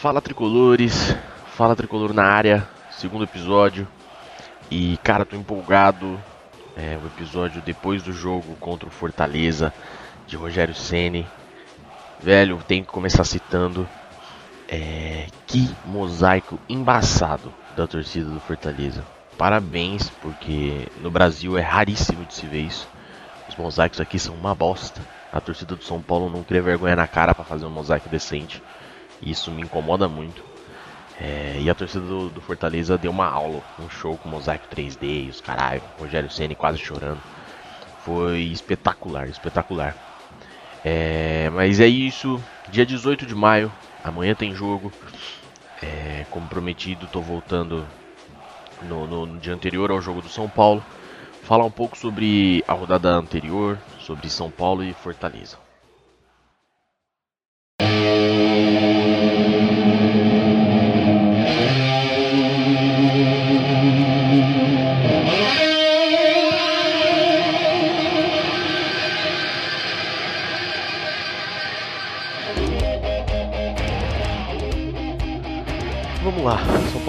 Fala tricolores, fala tricolor na área, segundo episódio. E cara, tô empolgado. É o episódio depois do jogo contra o Fortaleza de Rogério Ceni. Velho, tenho que começar citando. É, que mosaico embaçado da torcida do Fortaleza. Parabéns, porque no Brasil é raríssimo de se ver isso. Os mosaicos aqui são uma bosta. A torcida do São Paulo não cria vergonha na cara para fazer um mosaico decente. Isso me incomoda muito. É, e a torcida do, do, Fortaleza deu uma aula, um show com mosaico 3D e os caralho, Rogério Ceni quase chorando. Foi espetacular, espetacular. É, mas é isso, dia 18 de maio, amanhã tem jogo. É, como prometido, tô voltando no, no, no dia anterior ao jogo do São Paulo. Falar um pouco sobre a rodada anterior, sobre São Paulo e Fortaleza.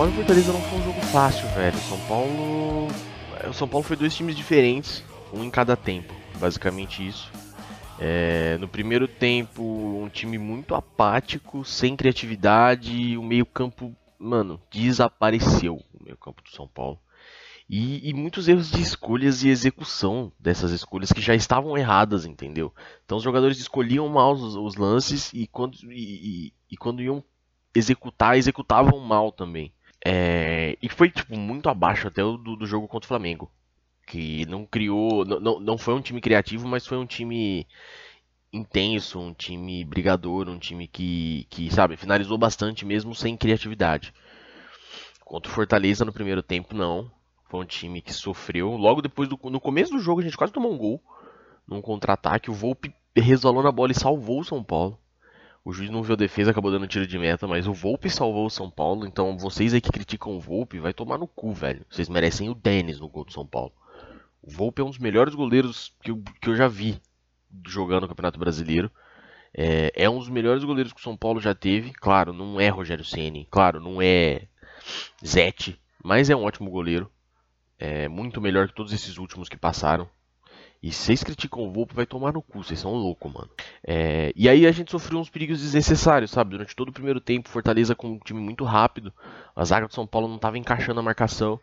São Paulo e Fortaleza não foi um jogo fácil, velho. São Paulo. O São Paulo foi dois times diferentes, um em cada tempo, basicamente isso. É, no primeiro tempo, um time muito apático, sem criatividade, o meio-campo, mano, desapareceu o meio-campo do São Paulo. E, e, muitos erros de escolhas e execução dessas escolhas que já estavam erradas, entendeu? Então os jogadores escolhiam mal os, os lances e quando, e, e, quando iam executar, executavam mal também. É, e foi tipo, muito abaixo até do, do jogo contra o Flamengo que não criou, não, não foi um time criativo, mas foi um time intenso, um time brigador, um time que, que sabe, finalizou bastante mesmo sem criatividade. Contra o Fortaleza no primeiro tempo, não. Foi um time que sofreu. Logo depois do no começo do jogo, a gente quase tomou um gol num contra-ataque. O Volpe resvalou na bola e salvou o São Paulo. O juiz não viu a defesa, acabou dando tiro de meta, mas o Volpe salvou o São Paulo. Então vocês aí que criticam o Volpe, vai tomar no cu, velho. Vocês merecem o Denis no gol do São Paulo. O Volpe é um dos melhores goleiros que eu, que eu já vi jogando no Campeonato Brasileiro. É, é, um dos melhores goleiros que o São Paulo já teve. Claro, não é Rogério Ceni, claro, não é Zete, mas é um ótimo goleiro. É muito melhor que todos esses últimos que passaram. E vocês criticam o Volpe, vai tomar no cu, vocês são loucos, mano. É, e aí a gente sofreu uns perigos desnecessários, sabe? Durante todo o primeiro tempo, Fortaleza com um time muito rápido. A zaga do São Paulo não estava encaixando a marcação.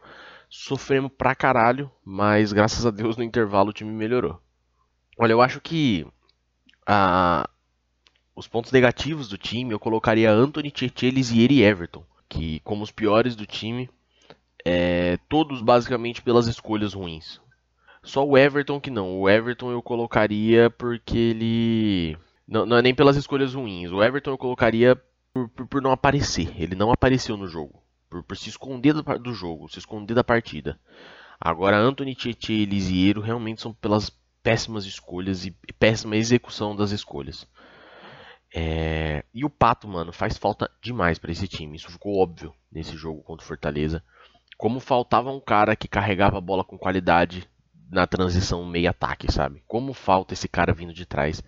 Sofremos pra caralho, mas graças a Deus no intervalo o time melhorou. Olha, eu acho que a, os pontos negativos do time eu colocaria Anthony, Tietchan, e Everton, que como os piores do time, é, todos basicamente pelas escolhas ruins. Só o Everton que não. O Everton eu colocaria porque ele. Não, não é nem pelas escolhas ruins. O Everton eu colocaria por, por, por não aparecer. Ele não apareceu no jogo por, por se esconder do, do, jogo, se esconder da partida. Agora, Anthony Tietchan e Lisiero realmente são pelas péssimas escolhas e, péssima execução das escolhas. É... E o Pato, mano, faz falta demais para esse time. Isso ficou óbvio nesse jogo contra o Fortaleza. Como faltava um cara que carregava a bola com qualidade na transição meio-ataque, sabe? Como falta esse cara vindo de trás.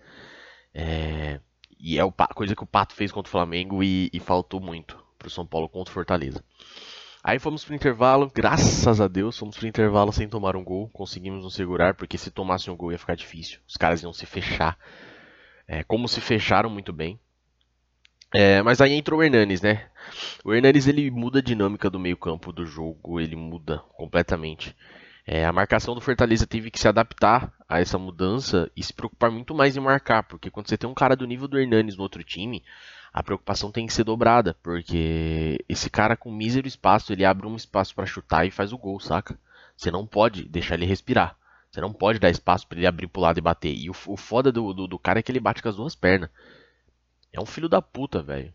É... E é a coisa que o Pato fez contra o Flamengo e, e faltou muito para o São Paulo contra o Fortaleza. Aí fomos para o intervalo, graças a Deus, fomos para o intervalo sem tomar um gol, conseguimos nos segurar, porque se tomasse um gol ia ficar difícil, os caras iam se fechar, é, como se fecharam muito bem. É, mas aí entrou o Hernanes, né? O Hernanes ele muda a dinâmica do meio campo do jogo, ele muda completamente. É, a marcação do Fortaleza teve que se adaptar a essa mudança e se preocupar muito mais em marcar, porque quando você tem um cara do nível do Hernanes no outro time, a preocupação tem que ser dobrada, porque esse cara com mísero espaço, ele abre um espaço para chutar e faz o gol, saca? Você não pode deixar ele respirar. Você não pode dar espaço para ele abrir pro lado e bater. E o, o foda do, do, do, cara é que ele bate com as duas pernas. É um filho da puta, velho.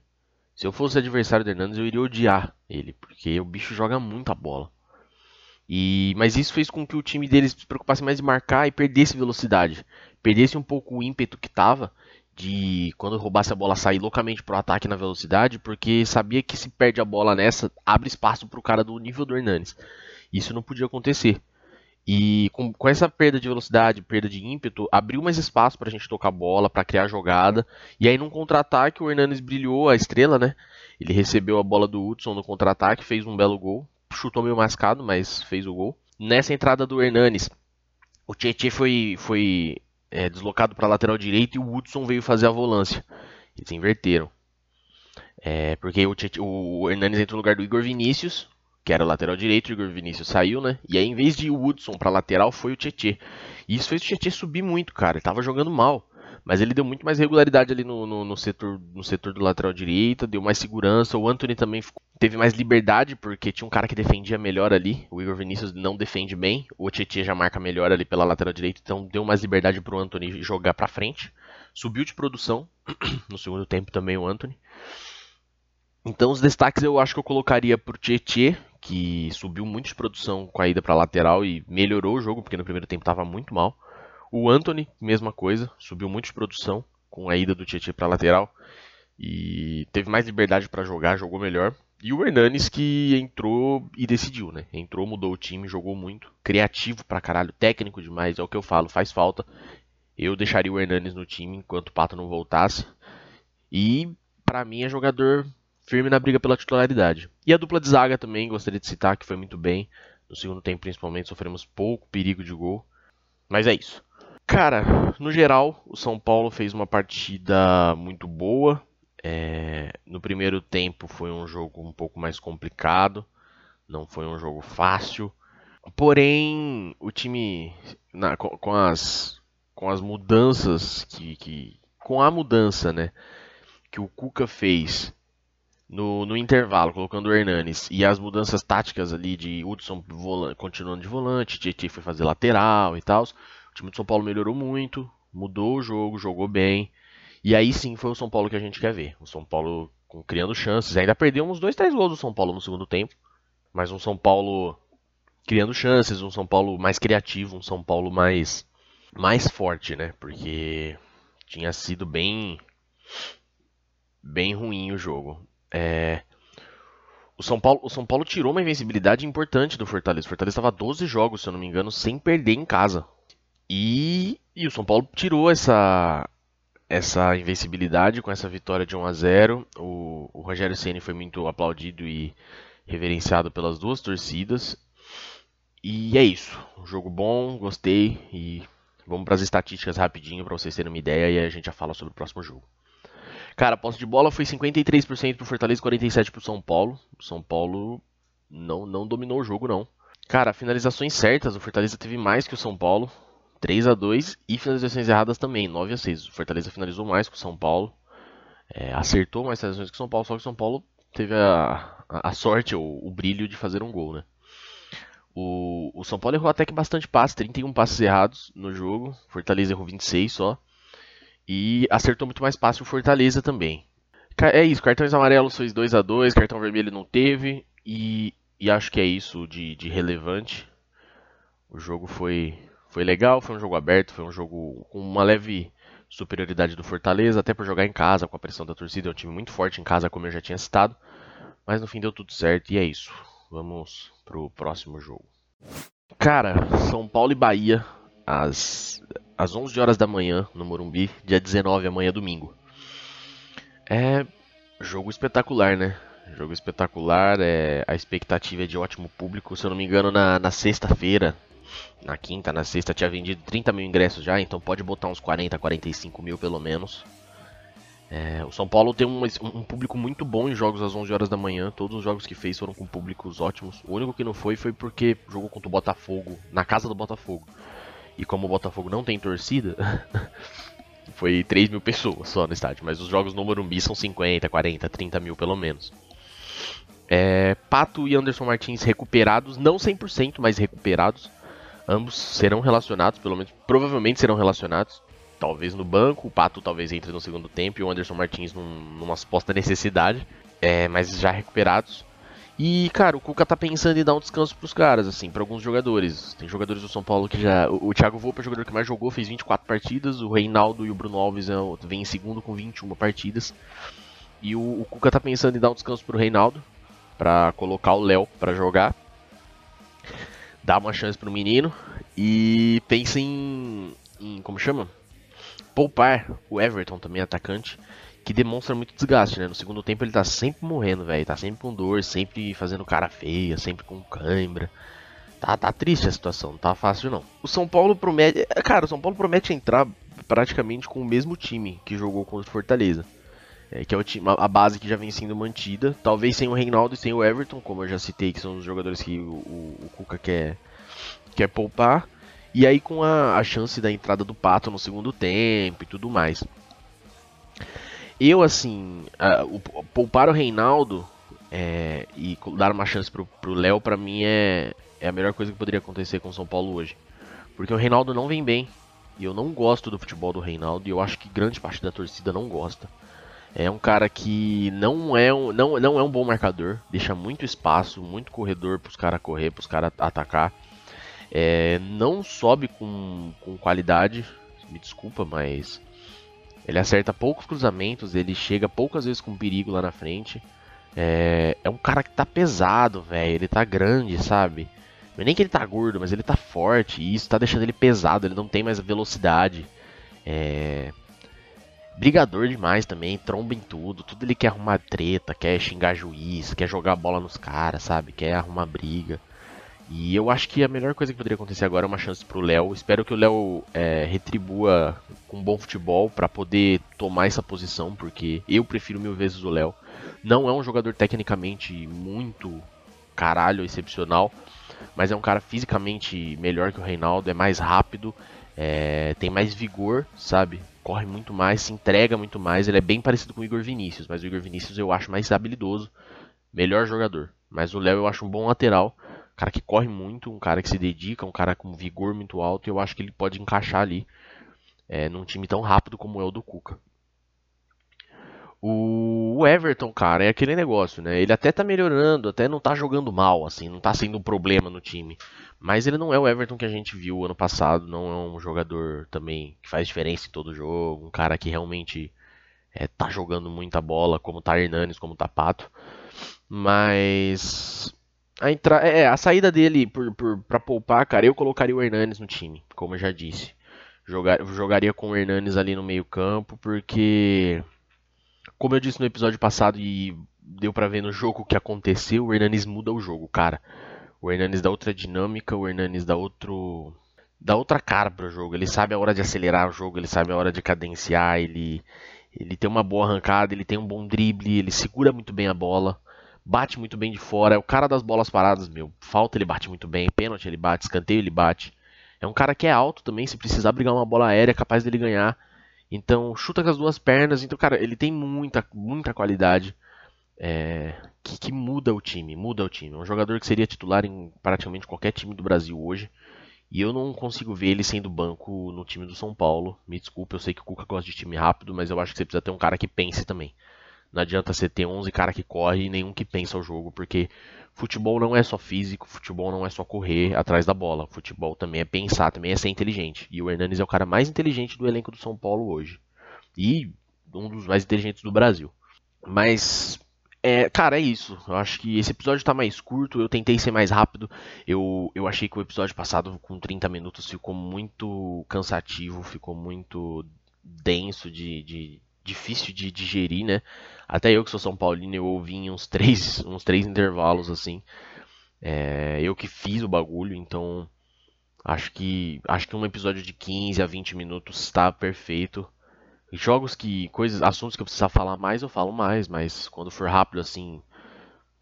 Se eu fosse adversário do Hernandes, eu iria odiar ele, porque o bicho joga muita bola. E, mas isso fez com que o time deles se preocupasse mais em marcar e perdesse velocidade. Perdesse um pouco o ímpeto que tava de quando roubasse a bola sair loucamente pro ataque na velocidade, porque sabia que se perde a bola nessa, abre espaço pro cara do nível do Hernanes. Isso não podia acontecer. E com, com essa perda de velocidade, perda de ímpeto, abriu mais espaço pra gente tocar a bola, para criar jogada. E aí num contra-ataque o Hernanes brilhou a estrela, né? Ele recebeu a bola do Hudson no contra-ataque, fez um belo gol. Chutou meio mascado, mas fez o gol. Nessa entrada do Hernanes, o Tietchan foi, foi é, deslocado para lateral direita e o Hudson veio fazer a volância. Eles inverteram. É, porque o, Tietchan, o Hernanes entrou no lugar do Igor Vinícius, que era lateral direito, o Igor Vinícius saiu, né? E aí, em vez de o Hudson para lateral, foi o Tietchan. E isso fez o Tietchan subir muito, cara. Ele tava jogando mal. Mas ele deu muito mais regularidade ali no, no, no, setor, no setor do lateral direita, deu mais segurança. O Anthony também teve mais liberdade, porque tinha um cara que defendia melhor ali. O Igor Vinícius não defende bem. O Tietchan já marca melhor ali pela lateral direita, então deu mais liberdade pro Anthony jogar pra frente. Subiu de produção no segundo tempo também o Anthony. Então os destaques eu acho que eu colocaria pro Tietchan, que subiu muito de produção com a ida para lateral e melhorou o jogo, porque no primeiro tempo estava muito mal. O Anthony, mesma coisa, subiu muito de produção com a ida do Tietchan para lateral e teve mais liberdade para jogar, jogou melhor. E o Hernanes que entrou e decidiu, né? Entrou, mudou o time, jogou muito, criativo pra caralho, técnico demais, é o que eu falo, faz falta. Eu deixaria o Hernanes no time enquanto o Pato não voltasse. E para mim é jogador firme na briga pela titularidade. E a dupla de zaga também, gostaria de citar que foi muito bem. No segundo tempo, principalmente, sofremos pouco perigo de gol. Mas é isso. Cara, no geral, o São Paulo fez uma partida muito boa. É, no primeiro tempo foi um jogo um pouco mais complicado, não foi um jogo fácil. Porém, o time, na, com, com, as, com as mudanças que, que. Com a mudança né, que o Cuca fez no, no intervalo, colocando o Hernanes e as mudanças táticas ali de Hudson continuando de volante, Tietchan foi fazer lateral e tal time do São Paulo melhorou muito, mudou o jogo, jogou bem. E aí sim foi o São Paulo que a gente quer ver. O São Paulo com, criando chances. Ainda perdeu uns dois, três gols do São Paulo no segundo tempo. Mas um São Paulo criando chances, um São Paulo mais criativo, um São Paulo mais, mais forte, né? Porque tinha sido bem bem ruim o jogo. É, o São, Paulo, o São Paulo tirou uma invencibilidade importante do Fortaleza. O Fortaleza estava 12 jogos, se eu não me engano, sem perder em casa. E, e o São Paulo tirou essa, essa invencibilidade com essa vitória de 1 a 0. O, o Rogério Ceni foi muito aplaudido e reverenciado pelas duas torcidas. E é isso. Um jogo bom, gostei e vamos para as estatísticas rapidinho para vocês terem uma ideia e a gente já fala sobre o próximo jogo. Cara, a posse de bola foi 53% pro Fortaleza e 47% pro São Paulo. O São Paulo não, não dominou o jogo, não. Cara, finalizações certas, o Fortaleza teve mais que o São Paulo. 3 a 2 e finalizações erradas também, 9 a 6 O Fortaleza finalizou mais que o São Paulo. É, acertou mais finalizações que o São Paulo, só que o São Paulo teve a, a, a sorte, ou o brilho de fazer um gol, né? O, o, São Paulo errou até que bastante passes, 31 passes errados no jogo. Fortaleza errou 26 só. E acertou muito mais passes o Fortaleza também. É isso, cartões amarelos foi 2 a 2 cartão vermelho não teve. E, e acho que é isso de, de relevante. O jogo foi, foi legal, foi um jogo aberto, foi um jogo com uma leve superioridade do Fortaleza, até por jogar em casa, com a pressão da torcida, é um time muito forte em casa, como eu já tinha citado. Mas no fim deu tudo certo e é isso. Vamos pro próximo jogo. Cara, São Paulo e Bahia, às, às 11 horas da manhã, no Morumbi, dia 19, amanhã domingo. É jogo espetacular, né? Jogo espetacular, é, a expectativa é de ótimo público. Se eu não me engano, na, na sexta-feira, na quinta, na sexta tinha vendido 30 mil ingressos já, então pode botar uns 40, 45 mil pelo menos. É, o São Paulo tem um, um, público muito bom em jogos às 11 horas da manhã. Todos os jogos que fez foram com públicos ótimos. O único que não foi foi porque jogou contra o Botafogo, na casa do Botafogo. E como o Botafogo não tem torcida, foi 3 mil pessoas só no estádio. Mas os jogos no Morumbi são 50, 40, 30 mil pelo menos. É, Pato e Anderson Martins recuperados, não 100%, mas recuperados. Ambos serão relacionados, pelo menos provavelmente serão relacionados. Talvez no banco, o Pato talvez entre no segundo tempo e o Anderson Martins num, numa suposta necessidade. É, mas já recuperados. E, cara, o Cuca tá pensando em dar um descanso pros caras, assim, para alguns jogadores. Tem jogadores do São Paulo que já. O, o Thiago Volpe é o jogador que mais jogou, fez 24 partidas. O Reinaldo e o Bruno Alves é, vem em segundo com 21 partidas. E o, o Cuca tá pensando em dar um descanso pro Reinaldo, para colocar o Léo para jogar dá uma chance pro menino e pensa em, em como chama? Poupar o Everton também atacante que demonstra muito desgaste, né? No segundo tempo ele tá sempre morrendo, velho. Tá sempre com dor, sempre fazendo cara feia, sempre com cãibra. Tá, tá triste a situação, não tá fácil não. O São Paulo promete. Cara, o São Paulo promete entrar praticamente com o mesmo time que jogou contra o Fortaleza. É, que é time, a base que já vem sendo mantida. Talvez sem o Reinaldo e sem o Everton, como eu já citei, que são os jogadores que o, o, o Cuca quer, quer poupar. E aí com a, a chance da entrada do Pato no segundo tempo e tudo mais. Eu, assim, uh, o, poupar o Reinaldo é, e dar uma chance pro, Léo, pra mim, é, é a melhor coisa que poderia acontecer com o São Paulo hoje. Porque o Reinaldo não vem bem. E eu não gosto do futebol do Reinaldo. E eu acho que grande parte da torcida não gosta. É um cara que não é um, não, não é um bom marcador. Deixa muito espaço, muito corredor para os caras correr, para os caras atacar. É, não sobe com, com qualidade. Me desculpa, mas ele acerta poucos cruzamentos, ele chega poucas vezes com perigo lá na frente. É, é um cara que tá pesado, velho. Ele tá grande, sabe? É nem que ele tá gordo, mas ele tá forte. E isso tá deixando ele pesado. Ele não tem mais velocidade. É. Brigador demais também, tromba em tudo. Tudo ele quer arrumar treta, quer xingar juiz, quer jogar bola nos caras, sabe? Quer arrumar briga. E eu acho que a melhor coisa que poderia acontecer agora é uma chance pro Léo. Espero que o Léo é, retribua com bom futebol para poder tomar essa posição, porque eu prefiro mil vezes o Léo. Não é um jogador tecnicamente muito caralho, excepcional, mas é um cara fisicamente melhor que o Reinaldo, é mais rápido, é, tem mais vigor, sabe? Corre muito mais, se entrega muito mais. Ele é bem parecido com o Igor Vinícius, mas o Igor Vinícius eu acho mais habilidoso, melhor jogador. Mas o Léo eu acho um bom lateral cara que corre muito, um cara que se dedica, um cara com vigor muito alto, e eu acho que ele pode encaixar ali é, num time tão rápido como é o do Cuca. O Everton, cara, é aquele negócio, né? Ele até tá melhorando, até não tá jogando mal, assim, não tá sendo um problema no time. Mas ele não é o Everton que a gente viu ano passado, não é um jogador também que faz diferença em todo jogo, um cara que realmente é, tá jogando muita bola, como tá Hernanes, como tá Pato. Mas a, entra... é, a saída dele por, por, pra poupar, cara, eu colocaria o Hernanes no time, como eu já disse. Jogar, jogaria com o Hernanes ali no meio campo, porque... Como eu disse no episódio passado e deu para ver no jogo o que aconteceu, o Hernanes muda o jogo, cara. O Hernanes dá outra dinâmica, o Hernanes dá outro... Dá outra cara pro jogo. Ele sabe a hora de acelerar o jogo, ele sabe a hora de cadenciar, ele... Ele tem uma boa arrancada, ele tem um bom drible, ele segura muito bem a bola bate muito bem de fora, é o cara das bolas paradas, meu. Falta ele bate muito bem, pênalti ele bate, escanteio ele bate. É um cara que é alto também, se precisar brigar uma bola aérea, é capaz dele ganhar. Então, chuta com as duas pernas. Então, cara, ele tem muita, muita qualidade é, que, que, muda o time, muda o time. É um jogador que seria titular em praticamente qualquer time do Brasil hoje. E eu não consigo ver ele sendo banco no time do São Paulo. Me desculpe, eu sei que o Cuca gosta de time rápido, mas eu acho que você precisa ter um cara que pense também. Não adianta você ter 11 cara que corre e nenhum que pensa o jogo, porque futebol não é só físico, futebol não é só correr atrás da bola. Futebol também é pensar, também é ser inteligente. E o Hernanes é o cara mais inteligente do elenco do São Paulo hoje. E um dos mais inteligentes do Brasil. Mas é, cara, é isso. Eu acho que esse episódio tá mais curto. Eu tentei ser mais rápido. Eu, eu achei que o episódio passado, com 30 minutos, ficou muito cansativo, ficou muito denso de, de difícil de digerir, né? Até eu que sou São Paulino, eu ouvi em uns três, uns três intervalos assim. É, eu que fiz o bagulho, então acho que acho que um episódio de 15 a 20 minutos está perfeito. Jogos que coisas, assuntos que eu precisar falar mais, eu falo mais, mas quando for rápido assim,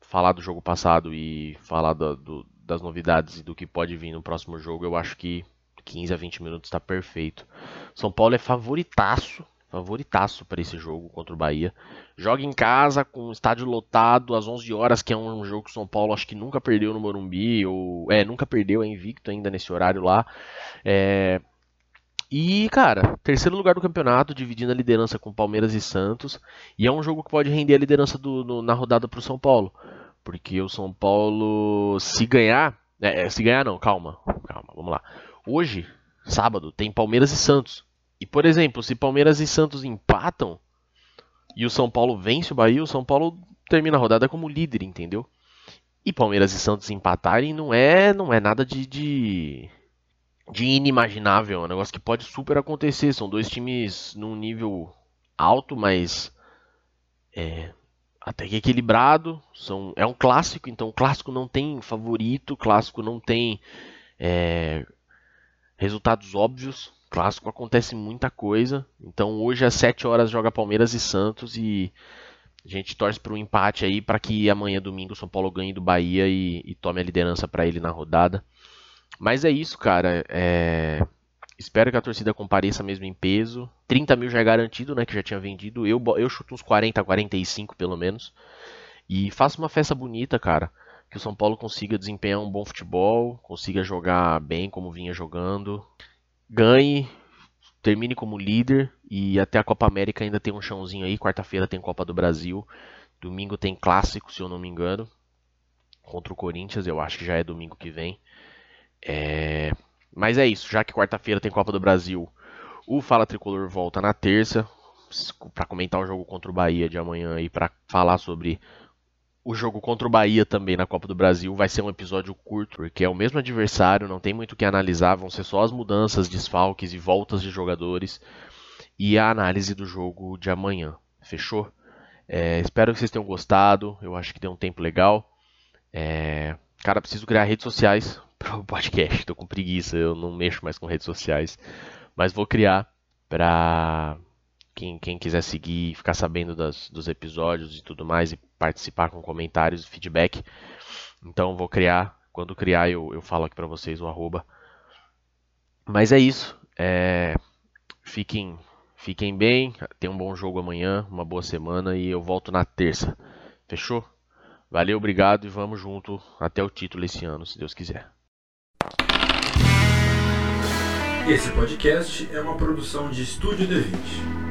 falar do jogo passado e falar do, do, das novidades e do que pode vir no próximo jogo, eu acho que 15 a 20 minutos está perfeito. São Paulo é favoritaço favoritaço para esse jogo contra o Bahia. Joga em casa com o estádio lotado às 11 horas, que é um jogo que o São Paulo acho que nunca perdeu no Morumbi, ou é, nunca perdeu, é invicto ainda nesse horário lá. É... E, cara, terceiro lugar do campeonato, dividindo a liderança com Palmeiras e Santos. E é um jogo que pode render a liderança do, no, na rodada para o São Paulo. Porque o São Paulo, se ganhar. É, se ganhar, não, calma, calma, vamos lá. Hoje, sábado, tem Palmeiras e Santos. E, por exemplo, se Palmeiras e Santos empatam e o São Paulo vence o Bahia, o São Paulo termina a rodada como líder, entendeu? E Palmeiras e Santos empatarem não é, não é nada de, de, de inimaginável, é um negócio que pode super acontecer. São dois times num nível alto, mas é, até que equilibrado. São, é um clássico, então o clássico não tem favorito, o clássico não tem é, resultados óbvios. Clássico acontece muita coisa. Então hoje às 7 horas joga Palmeiras e Santos e a gente torce para um empate aí para que amanhã domingo o São Paulo ganhe do Bahia e, e tome a liderança para ele na rodada. Mas é isso, cara. É... Espero que a torcida compareça mesmo em peso. 30 mil já é garantido, né? Que já tinha vendido. Eu, eu chuto uns 40, 45 pelo menos. E faça uma festa bonita, cara. Que o São Paulo consiga desempenhar um bom futebol, consiga jogar bem como vinha jogando. Ganhe, termine como líder e até a Copa América ainda tem um chãozinho aí. Quarta-feira tem Copa do Brasil. Domingo tem clássico, se eu não me engano. Contra o Corinthians, eu acho que já é domingo que vem. É... Mas é isso, já que quarta-feira tem Copa do Brasil, o Fala Tricolor volta na terça para comentar o jogo contra o Bahia de amanhã e para falar sobre o jogo contra o Bahia também na Copa do Brasil. Vai ser um episódio curto, porque é o mesmo adversário, não tem muito o que analisar, vão ser só as mudanças, desfalques e voltas de jogadores e a análise do jogo de amanhã. Fechou? É, espero que vocês tenham gostado. Eu acho que deu um tempo legal. É, cara, preciso criar redes sociais pro podcast. Tô com preguiça, eu não mexo mais com redes sociais. Mas vou criar pra quem, quem quiser seguir ficar sabendo das, dos episódios e tudo mais e participar com comentários e feedback. Então vou criar. Quando criar eu, eu falo aqui pra vocês o arroba. Mas é isso. É... Fiquem, fiquem bem. Tenham um bom jogo amanhã, uma boa semana e eu volto na terça. Fechou? Valeu, obrigado e vamos junto até o título esse ano, se Deus quiser. Esse podcast é uma produção de Estúdio D20.